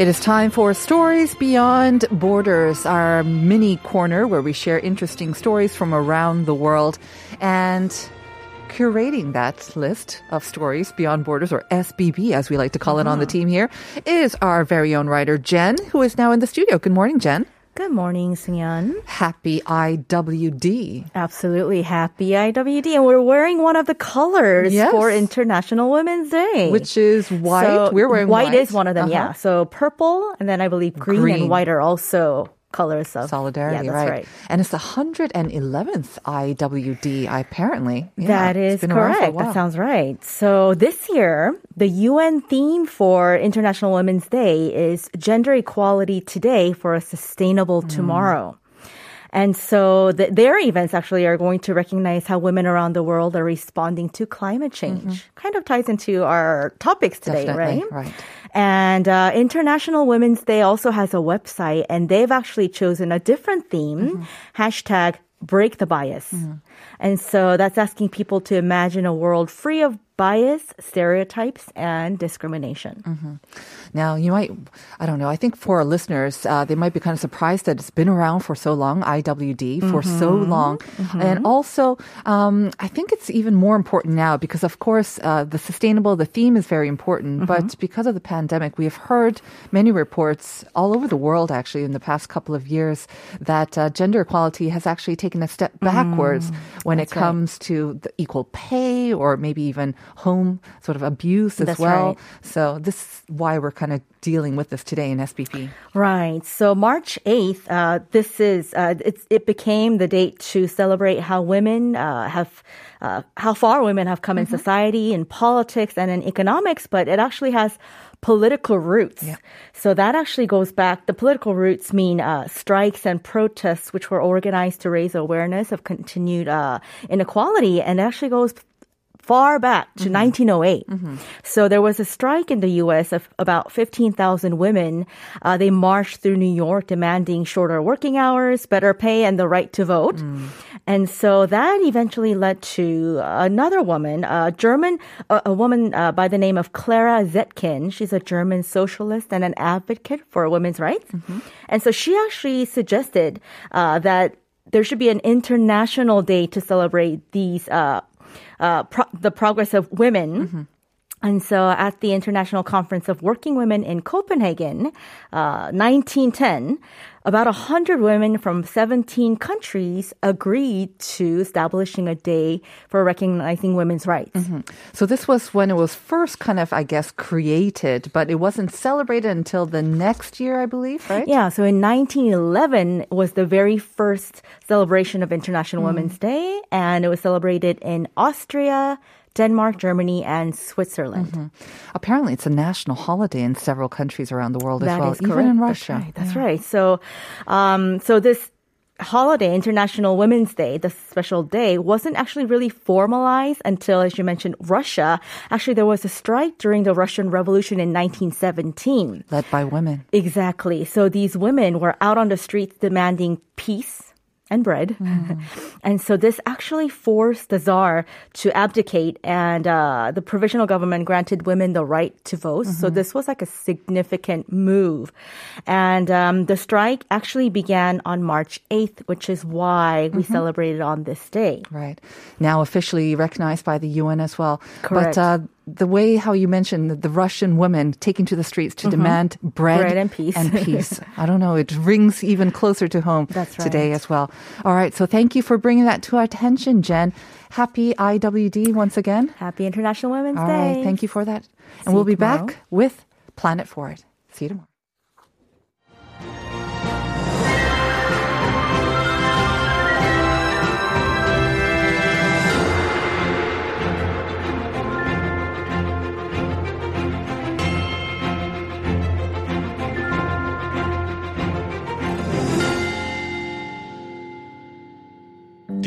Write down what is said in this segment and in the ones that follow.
It is time for Stories Beyond Borders, our mini corner where we share interesting stories from around the world. And curating that list of stories beyond borders, or SBB as we like to call it on the ah. team here, is our very own writer, Jen, who is now in the studio. Good morning, Jen. Good morning, Sungyeon. Happy IWD. Absolutely happy IWD, and we're wearing one of the colors Yes. for International Women's Day, Which is white. So We're wearing white. is one of them. Uh-huh. Yeah, so purple, and then I believe green, Green. and white are also colors of Solidarity, Yeah, that's right. right. And it's the 111th IWD, apparently. Yeah, that is been around for a correct. That sounds right. So this year, the UN theme for International Women's Day is gender equality today for a sustainable Mm. tomorrow. And so th- their events actually are going to recognize how women around the world are responding to climate change. Kind of ties into our topics today, Mm-hmm. Definitely, right? right. And uh, International Women's Day also has a website, and they've actually chosen a different theme hashtag break the bias. And so that's asking people to imagine a world free of bias, stereotypes, and discrimination. Now, you might, I don't know, I think for our listeners, uh, they might be kind of surprised that it's been around for so long, IWD, for so Mm-hmm. long. And also, um, I think it's even more important now because, of course, uh, the sustainable, the theme is very important. Mm-hmm. But because of the pandemic, we have heard many reports all over the world, actually, in the past couple of years, that uh, gender equality has actually taken a step backwards when it that's right. comes to the equal pay or maybe even home sort of abuse as That's well. right. So this is why we're kind of dealing with this today in SBB. Right. So March 8th, uh, this is, uh, it's, it became the date to celebrate how women uh, have, uh, how far women have come in society, in politics, and in economics, but it actually has political roots. So that actually goes back, the political roots mean uh, strikes and protests, which were organized to raise awareness of continued uh, inequality, and it actually goes far back to 1908. So there was a strike in the U.S. of about 15,000 women. Uh, they marched through New York demanding shorter working hours, better pay, and the right to vote. And so that eventually led to another woman, a German, a, a woman uh, by the name of Clara Zetkin. She's a German socialist and an advocate for women's rights. And so she actually suggested uh, that there should be an international day to celebrate these uh, uh, pro- the progress of women. And so at the International Conference of Working Women in Copenhagen, uh, 1910, about 100 women from 17 countries agreed to establishing a day for recognizing women's rights. So this was when it was first kind of, I guess, created, but it wasn't celebrated until the next year, I believe, right? Yeah, so in 1911 was the very first celebration of International Women's Day, and it was celebrated in Austria, Denmark, Germany, and Switzerland. Apparently, it's a national holiday in several countries around the world as well, even in That's Russia. right. That's right. So, um, so this holiday, International Women's Day, the special day, wasn't actually really formalized until, as you mentioned, Russia. Actually, there was a strike during the Russian Revolution in 1917. Led by women. Exactly. So these women were out on the streets demanding peace and bread. and so this actually forced the czar to abdicate, and uh, the provisional government granted women the right to vote. So this was like a significant move. And um, the strike actually began on March 8th, which is why we celebrated on this day. Right. Now officially recognized by the UN as well. Correct. But uh, the way how you mentioned the Russian women taking to the streets to demand bread, Mm-hmm. Bread and peace. and peace. I don't know. It rings even closer to home That's today as well. All right. So thank you for bringing that to our attention, Jen. Happy IWD once again. Happy International Women's All Day. right. Thank you for that. And See we'll be back with Planet Forward. See you tomorrow.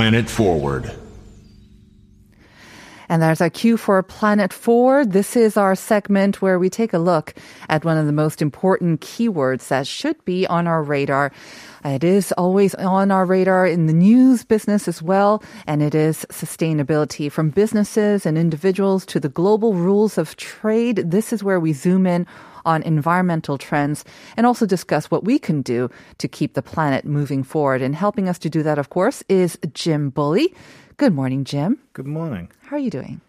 Planet Forward. And there's our cue for Planet Forward. This is our segment where we take a look at one of the most important keywords that should be on our radar. It is always on our radar in the news business as well, and it is sustainability. From businesses and individuals to the global rules of trade, this is where we zoom in on environmental trends and also discuss what we can do to keep the planet moving forward. And helping us to do that, of course, is Jim Bulley. Good morning, Jim. Good morning. How are you doing?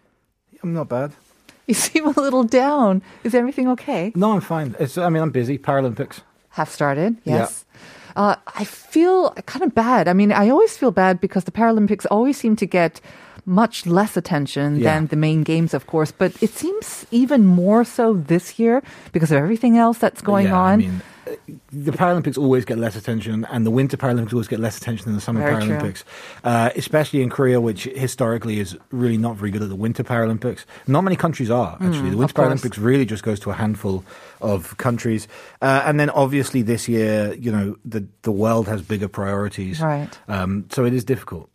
I'm not bad. You seem a little down. Is everything okay? No, I'm fine. It's, I mean, I'm busy. Paralympics. Have started, yes. Uh, I feel kind of bad. I mean, I always feel bad because the Paralympics always seem to get much less attention Yeah. than the main games, of course. But it seems even more so this year because of everything else that's going Yeah, on. I mean, the Paralympics always get less attention, and the Winter Paralympics always get less attention than the Summer Very. Paralympics, uh, especially in Korea, which historically is really not very good at the Winter Paralympics. Not many countries are actually. the Winter Mm. Paralympics really just goes to a handful of countries, uh, and then obviously this year, you know, the the world has bigger priorities, Right. Um, so it is difficult.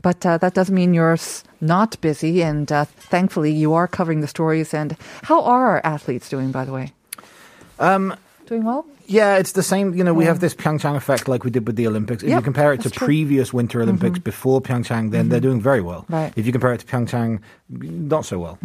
But uh, that doesn't mean you're not busy. And uh, thankfully, you are covering the stories. And how are our athletes doing, by the way? Um, Doing well? Yeah, it's the same. You know, we have this Pyeongchang effect like we did with the Olympics. If you compare it to true. Mm-hmm. previous Winter Olympics before Pyeongchang, then they're doing very well. Right. If you compare it to Pyeongchang, not so well.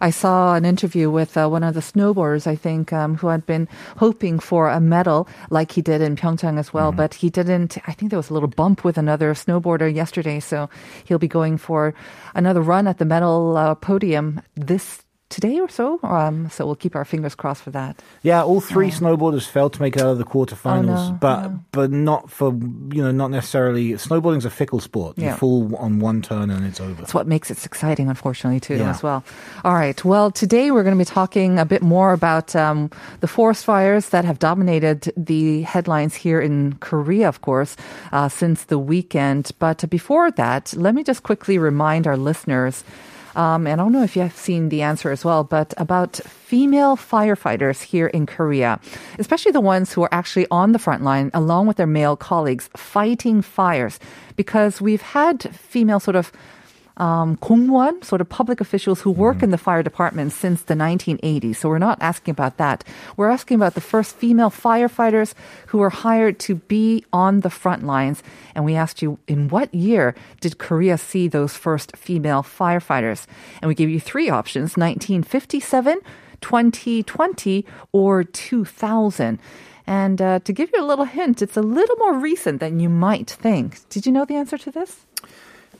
I saw an interview with uh, one of the snowboarders, I think, um, who had been hoping for a medal like he did in Pyeongchang as well, but he didn't. I think there was a little bump with another snowboarder yesterday, so he'll be going for another run at the medal uh, podium this today or so. Um, so we'll keep our fingers crossed for that. Yeah, all three snowboarders failed to make it out of the quarterfinals, Oh, no, but but not for you know not necessarily. Snowboarding's a fickle sport. Yeah. You fall on one turn and it's over. It's what makes it exciting, unfortunately, too, Yeah. as well. All right. Well, today we're going to be talking a bit more about um, the forest fires that have dominated the headlines here in Korea, of course, uh, since the weekend. But before that, let me just quickly remind our listeners. Um, and I don't know if you have seen the answer as well, but about female firefighters here in Korea, especially the ones who are actually on the front line along with their male colleagues fighting fires, because we've had female sort of um, 공무원, sort of public officials who work in the fire department since the 1980s. So we're not asking about that. We're asking about the first female firefighters who were hired to be on the front lines. And we asked you, in what year did Korea see those first female firefighters? And we gave you three options 1957, 2020, or 2000. And uh, to give you a little hint, it's a little more recent than you might think. Did you know the answer to this?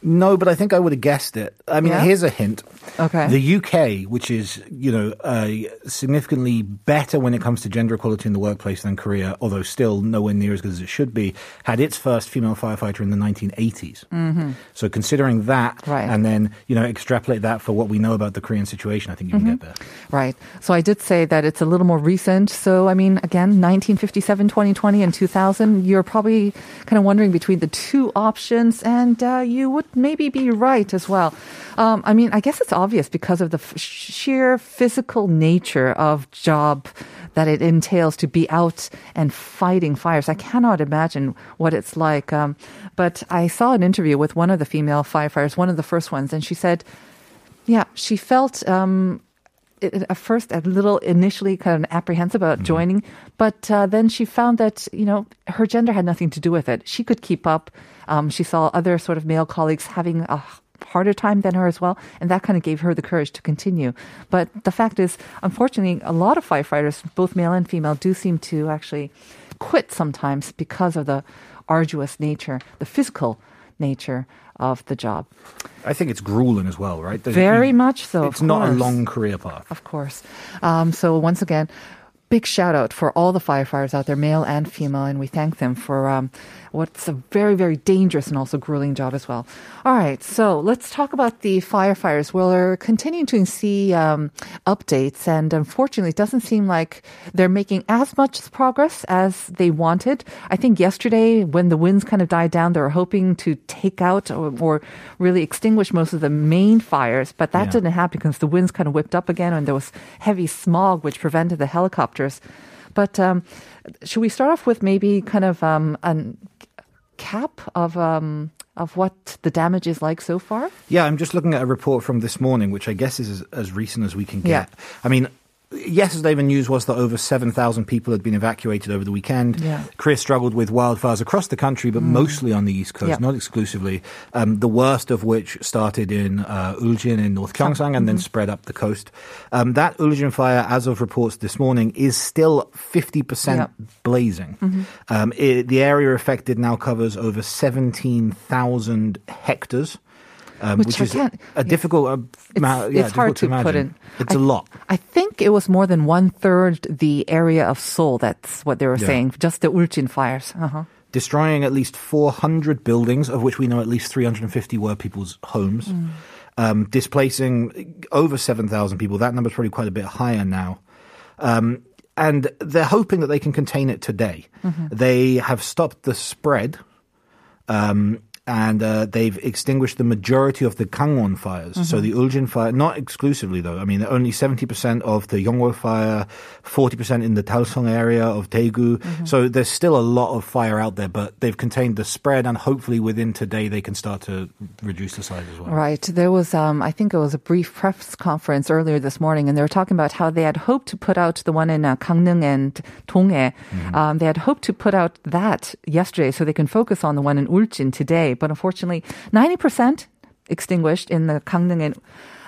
No, but I think I would have guessed it. I mean, Yeah? here's a hint. Okay. The UK, which is, you know, uh, significantly better when it comes to gender equality in the workplace than Korea, although still nowhere near as good as it should be, had its first female firefighter in the 1980s. Mm-hmm. So considering that, Right. and then, you know, extrapolate that for what we know about the Korean situation, I think you can get there. Right. So I did say that it's a little more recent. So, I mean, again, 1957, 2020, and 2000, you're probably kind of wondering between the two options, and uh, you would maybe be right as well. Um, I mean, I guess it's obvious because of the f- sheer physical nature of job that it entails to be out and fighting fires. I cannot imagine what it's like. Um, but I saw an interview with one of the female firefighters, one of the first ones, and she said, yeah, she felt um, at first a little initially kind of apprehensive about joining, but uh, then she found that you know her gender had nothing to do with it. She could keep up. Um, she saw other sort of male colleagues having a harder time than her as well, and that kind of gave her the courage to continue. But the fact is, unfortunately, a lot of firefighters, both male and female, do seem to actually quit sometimes because of the arduous nature, the physical nature of the job. I think it's grueling as well, right? There's- Very much so. It's not a long career path. Of course. Um, so once again, big shout out for all the firefighters out there, male and female, and we thank them for um, what's a very, very dangerous and also grueling job as well. All right, so let's talk about the firefighters. We're continuing to see um, updates, and unfortunately, it doesn't seem like they're making as much progress as they wanted. I think yesterday, when the winds kind of died down, they were hoping to take out or, or really extinguish most of the main fires, but that Yeah. didn't happen because the winds kind of whipped up again, and there was heavy smog, which prevented the But um, should we start off with maybe kind of um, a cap of um, of what the damage is like so far? Yeah, I'm just looking at a report from this morning, which I guess is as, as recent as we can get. Yeah. get. I mean, yesterday the news was that over 7,000 people had been evacuated over the weekend. Yeah. Korea struggled with wildfires across the country, but mostly on the East Coast, Yeah. not exclusively. Um, the worst of which started in uh, Uljin in North Gyeongsang and then spread up the coast. Um, that Uljin fire, as of reports this morning, is still 50% Yeah. blazing. Um, it, the area affected now covers over 17,000 hectares. Um, Which which, is can't- a difficult uh, It's, ma- yeah, it's hard to difficult put in. It's I- a lot. I think it was more than one third the area of Seoul. That's what they were Yeah. saying. Just the Uljin fires. Uh-huh. destroying at least 400 buildings, of which we know at least 350 were people's homes, Mm. um, displacing over 7,000 people. That number's probably quite a bit higher now. Um, and they're hoping that they can contain it today. Mm-hmm. They have stopped the spread. Um, and uh, they've extinguished the majority of the Gangwon fires. So the Uljin fire, not exclusively though. I mean, only 70% of the Yeongwol fire, 40% in the Dalseong area of Daegu. So there's still a lot of fire out there, but they've contained the spread, and hopefully within today they can start to reduce the size as well. Right. There was, um, I think it was a brief press conference earlier this morning, and they were talking about how they had hoped to put out the one in uh, Gangneung and Donghae. Um, they had hoped to put out that yesterday so they can focus on the one in Uljin today. But unfortunately, 90% extinguished in the Gangneung and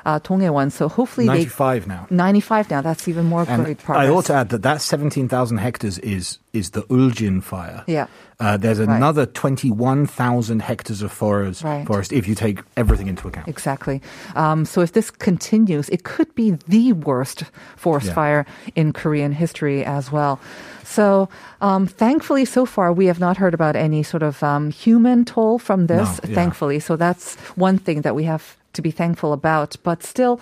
uh, Donghae one. So hopefully 95 now. they... 95 now. That's even more And great progress. I ought to add that that 17,000 hectares is is the Uljin fire. Yeah. Uh, there's Right. another 21,000 hectares of forest, Right. forest if you take everything into account. Exactly. Um, so if this continues, it could be the worst forest Yeah. fire in Korean history as well. So um, thankfully, so far, we have not heard about any sort of um, human toll from this, No, yeah. thankfully. So that's one thing that we have to be thankful about. But still,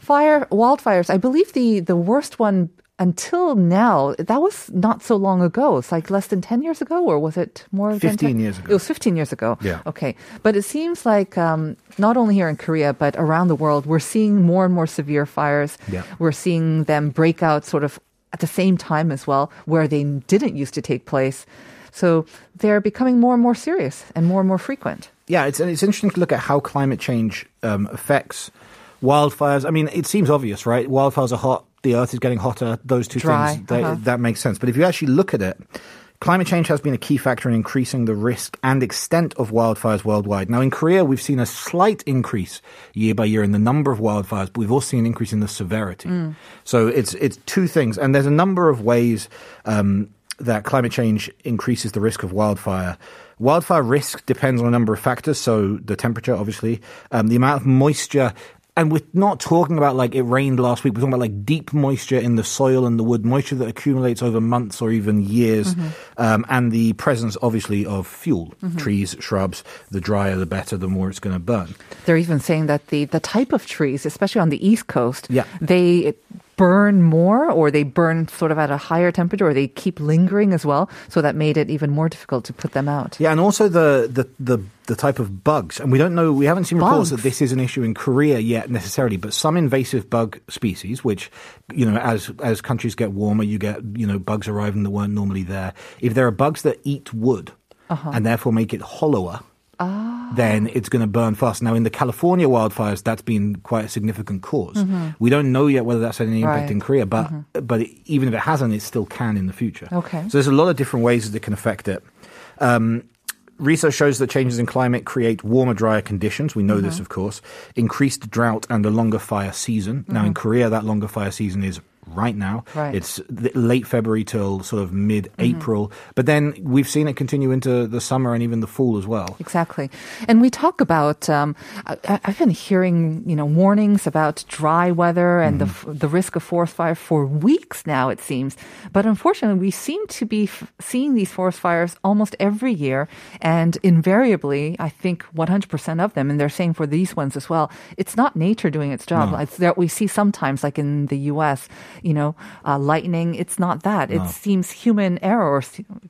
fire, wildfires, I believe the, the worst one until now, that was not so long ago. It's like less than 10 years ago, or was it more than 15 10? years ago. It was 15 years ago. Yeah. Okay. But it seems like um, not only here in Korea, but around the world, we're seeing more and more severe fires. Yeah. We're seeing them break out sort of at the same time as well, where they didn't used to take place. So they're becoming more and more serious and more and more frequent. Yeah, it's it's interesting to look at how climate change um, affects wildfires. I mean, it seems obvious, right? Wildfires are hot. The earth is getting hotter. Those two Dry, things they, uh-huh. that makes sense. But if you actually look at it, climate change has been a key factor in increasing the risk and extent of wildfires worldwide. Now, in Korea, we've seen a slight increase year by year in the number of wildfires, but we've also seen an increase in the severity. So it's it's two things, and there's a number of ways. Um, that climate change increases the risk of wildfire. Wildfire risk depends on a number of factors. So the temperature, obviously, um, the amount of moisture, and we're not talking about like it rained last week. We're talking about like deep moisture in the soil and the wood, moisture that accumulates over months or even years, um, and the presence, obviously, of fuel, trees, shrubs. The drier, the better. The more it's going to burn. They're even saying that the, the type of trees, especially on the East Coast, Yeah. they burn more or they burn sort of at a higher temperature or they keep lingering as well. So that made it even more difficult to put them out. Yeah, and also the the the, the type of bugs, and we don't know. We haven't seen reports Bugs? that this is an issue in Korea yet necessarily, but some invasive bug species, which you know, as as countries get warmer, you get you know bugs arriving that weren't normally there. If there are bugs that eat wood Uh-huh. and therefore make it hollower. Ah. Then it's going to burn fast. Now, in the California wildfires, that's been quite a significant because Mhm. We don't know yet whether that's had any impact Right. in Korea, but but even if it hasn't, it still can in the future. Okay. So there's a lot of different ways that it can affect it. Um, research shows that changes in climate create warmer, drier conditions. We know this, Mm-hmm. of course. Increased drought and a longer fire season. Now, in Mhm. Korea, that longer fire season is right now. Right. Mm-hmm. It's the late February till sort of mid-April. But then we've seen it continue into the summer and even the fall as well. Exactly. And we talk about, um, I, I've been hearing, you know, warnings about dry weather and the, f- the risk of forest fire for weeks now, it seems. But unfortunately, we seem to be f- seeing these forest fires almost every year. And invariably, I think 100% of them, and they're saying for these ones as well, it's not nature doing its job. No. It's that we see sometimes, like in the US, you know, uh, lightning. It's not that. It seems human error or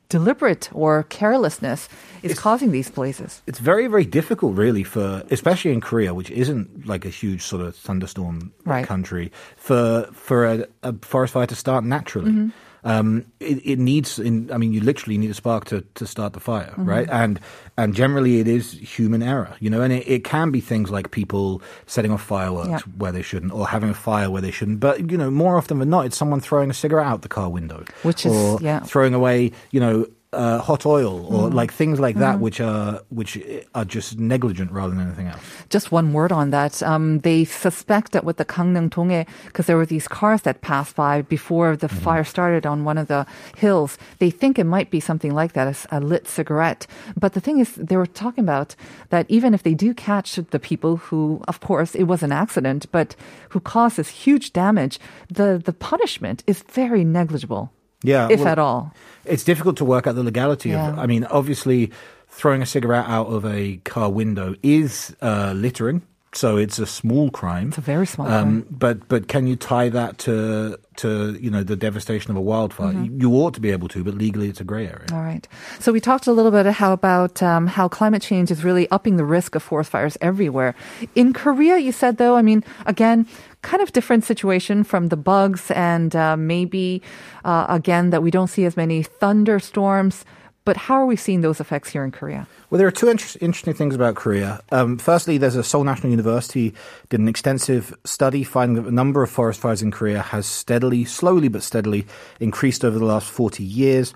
deliberate or carelessness is causing these places. It's very, very difficult, really, for especially in Korea, which isn't like a huge sort of thunderstorm Right. country, for for a, a forest fire to start naturally. Mm-hmm. Um, it, it needs, in, I mean, you literally need a spark to, to start the fire, Mm-hmm. right? And and generally, it is human error, you know. And it, it can be things like people setting off fireworks Yeah. where they shouldn't, or having a fire where they shouldn't. But you know, more often than not, it's someone throwing a cigarette out the car window, Which is- yeah. throwing away, you know, uh, hot oil or Mm-hmm. like things like that, which are which are just negligent rather than anything else. Just one word on that. Um, they suspect that with the Gangneung Donghae, because there were these cars that passed by before the fire started on one of the hills, they think it might be something like that, a lit cigarette. But the thing is, they were talking about that even if they do catch the people who, of course, it was an accident, but who caused this huge damage, the, the punishment is very negligible. Yeah, If well, at all. It's difficult to work out the legality of Yeah. it. I mean, obviously, throwing a cigarette out of a car window is uh, littering, so it's a small crime. It's a very small crime. Um, but but can you tie that to to you know the devastation of a wildfire? Mm-hmm. You, you ought to be able to, but legally it's a grey area. All right. So we talked a little bit how about um, how climate change is really upping the risk of forest fires everywhere. In Korea, you said though, I mean, again, kind of different situation from the bugs and uh, maybe uh, again that we don't see as many thunderstorms. But how are we seeing those effects here in Korea? Well, there are two inter- interesting things about Korea. Um, firstly, there's a Seoul National University did an extensive study finding that the number of forest fires in Korea has steadily, slowly but steadily, increased over the last 40 years,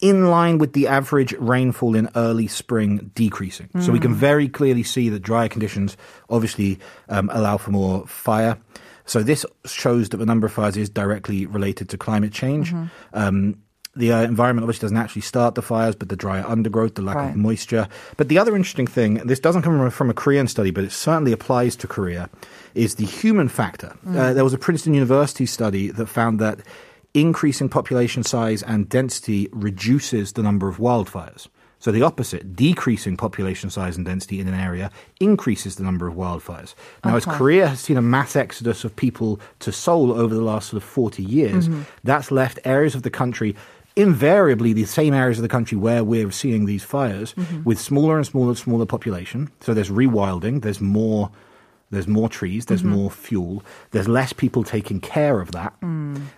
in line with the average rainfall in early spring decreasing. So we can very clearly see that drier conditions obviously um, allow for more fire. So this shows that the number of fires is directly related to climate change. Um, the uh, environment obviously doesn't actually start the fires, but the drier undergrowth, the lack Right. of moisture. But the other interesting thing, and this doesn't come from, a Korean study, but it certainly applies to Korea, is the human factor. Uh, there was a Princeton University study that found that increasing population size and density reduces the number of wildfires. So the opposite, decreasing population size and density in an area increases the number of wildfires. Now, as Korea has seen a mass exodus of people to Seoul over the last sort of 40 years, mm-hmm. that's left areas of the country invariably the same areas of the country where we're seeing these fires mm-hmm. with smaller and smaller and smaller population. So there's rewilding, there's more there's more trees, there's more fuel, there's less people taking care of that.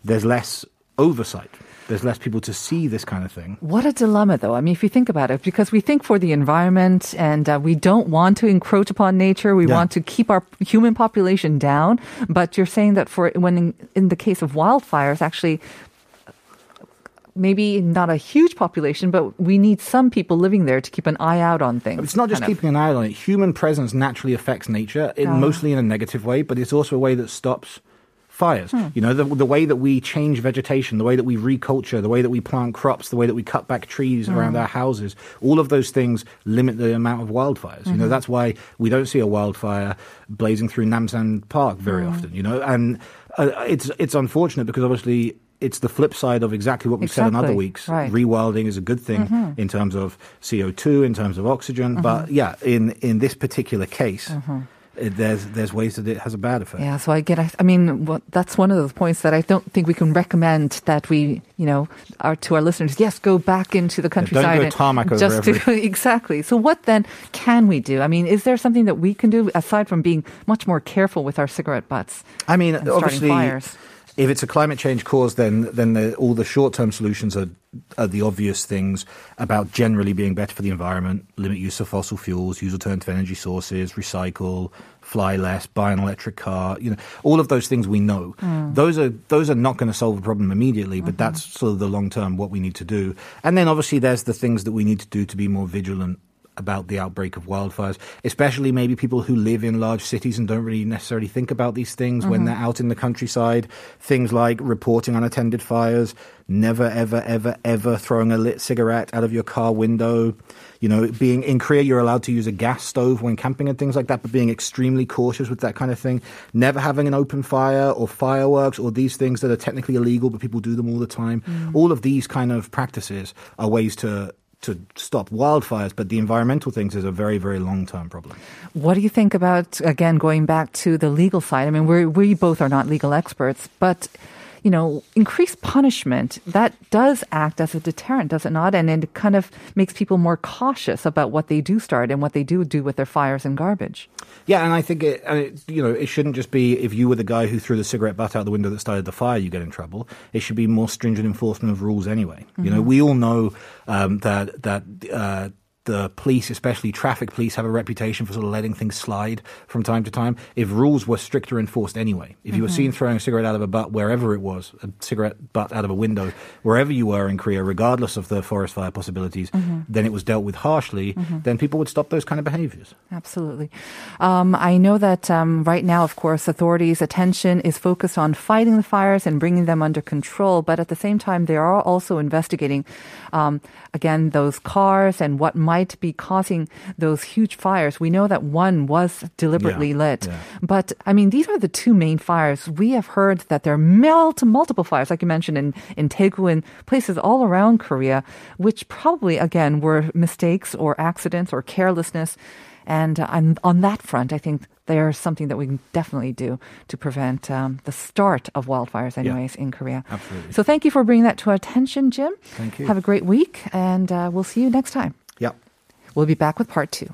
There's less oversight. There's less people to see this kind of thing. What a dilemma, though. I mean, if you think about it, because we think for the environment and uh, we don't want to encroach upon nature, we Yeah. want to keep our human population down. But you're saying that for when in, in the case of wildfires, actually, maybe not a huge population, but we need some people living there to keep an eye out on things. It's not just kind of. keeping an eye on it. Human presence naturally affects nature, in, mostly in a negative way, but it's also a way that stops fires. Hmm. You know, the, the way that we change vegetation, the way that we reculture, the way that we plant crops, the way that we cut back trees hmm. around our houses, all of those things limit the amount of wildfires. You know, hmm. that's why we don't see a wildfire blazing through Namsan Park very often, you know, and uh, it's, it's unfortunate because obviously it's the flip side of exactly what we've said in other weeks. right. Rewilding is a good thing mm-hmm. in terms of CO2, in terms of oxygen. But mm-hmm. yeah, in, in this particular case, it, there's there's ways that it has a bad effect. Yeah, so I get. I, I mean, well, that's one of the points that I don't think we can recommend that we, you know, are to our listeners. Yes, go back into the countryside. Don't go tarmac over just to- exactly. So what then can we do? I mean, is there something that we can do aside from being much more careful with our cigarette butts? I mean, obviously, fires? If it's a climate change cause, then then the, all the short term solutions are, are the obvious things about generally being better for the environment, limit use of fossil fuels, use alternative energy sources, recycle, fly less, buy an electric car. You know, all of those things we know. Hmm. Those are those are not going to solve the problem immediately, but mm-hmm. that's sort of the long term what we need to do. And then obviously there's the things that we need to do to be more vigilant about the outbreak of wildfires, especially maybe people who live in large cities and don't really necessarily think about these things when mm-hmm. they're out in the countryside. Things like reporting unattended fires, never, ever, ever, ever throwing a lit cigarette out of your car window. You know, being in Korea, you're allowed to use a gas stove when camping and things like that, but being extremely cautious with that kind of thing. Never having an open fire or fireworks or these things that are technically illegal, but people do them all the time. Mm. All of these kind of practices are ways to to stop wildfires, but the environmental things is a very, very long term problem. What do you think about again going back to the legal side? I mean, we we both are not legal experts, but you know, increased punishment that does act as a deterrent, does it not? And it kind of makes people more cautious about what they do start and what they do do with their fires and garbage. Yeah, and I think it, and it, you know, it shouldn't just be if you were the guy who threw the cigarette butt out the window that started the fire, you get in trouble. It should be more stringent enforcement of rules anyway. You know, we all know um, that that. Uh, the police, especially traffic police, have a reputation for sort of letting things slide from time to time. If rules were stricter enforced anyway, if you were seen throwing a cigarette out of a butt wherever it was, a cigarette butt out of a window, wherever you were in Korea, regardless of the forest fire possibilities, then it was dealt with harshly, then people would stop those kind of behaviors. Absolutely. Um, I know that um, right now, of course, authorities' attention is focused on fighting the fires and bringing them under control. But at the same time, they are also investigating, um, again, those cars and what might be causing those huge fires. We know that one was deliberately Yeah, lit. yeah. But I mean, these are the two main fires. We have heard that there are multi- multiple fires, like you mentioned, in, in Daegu and places all around Korea, which probably, again, were mistakes or accidents or carelessness. And uh, on, on that front, I think there's something that we can definitely do to prevent um, the start of wildfires, anyways, in Korea. absolutely. So thank you for bringing that to our attention, Jim. Thank you. Have a great week, and uh, we'll see you next time. We'll be back with part two.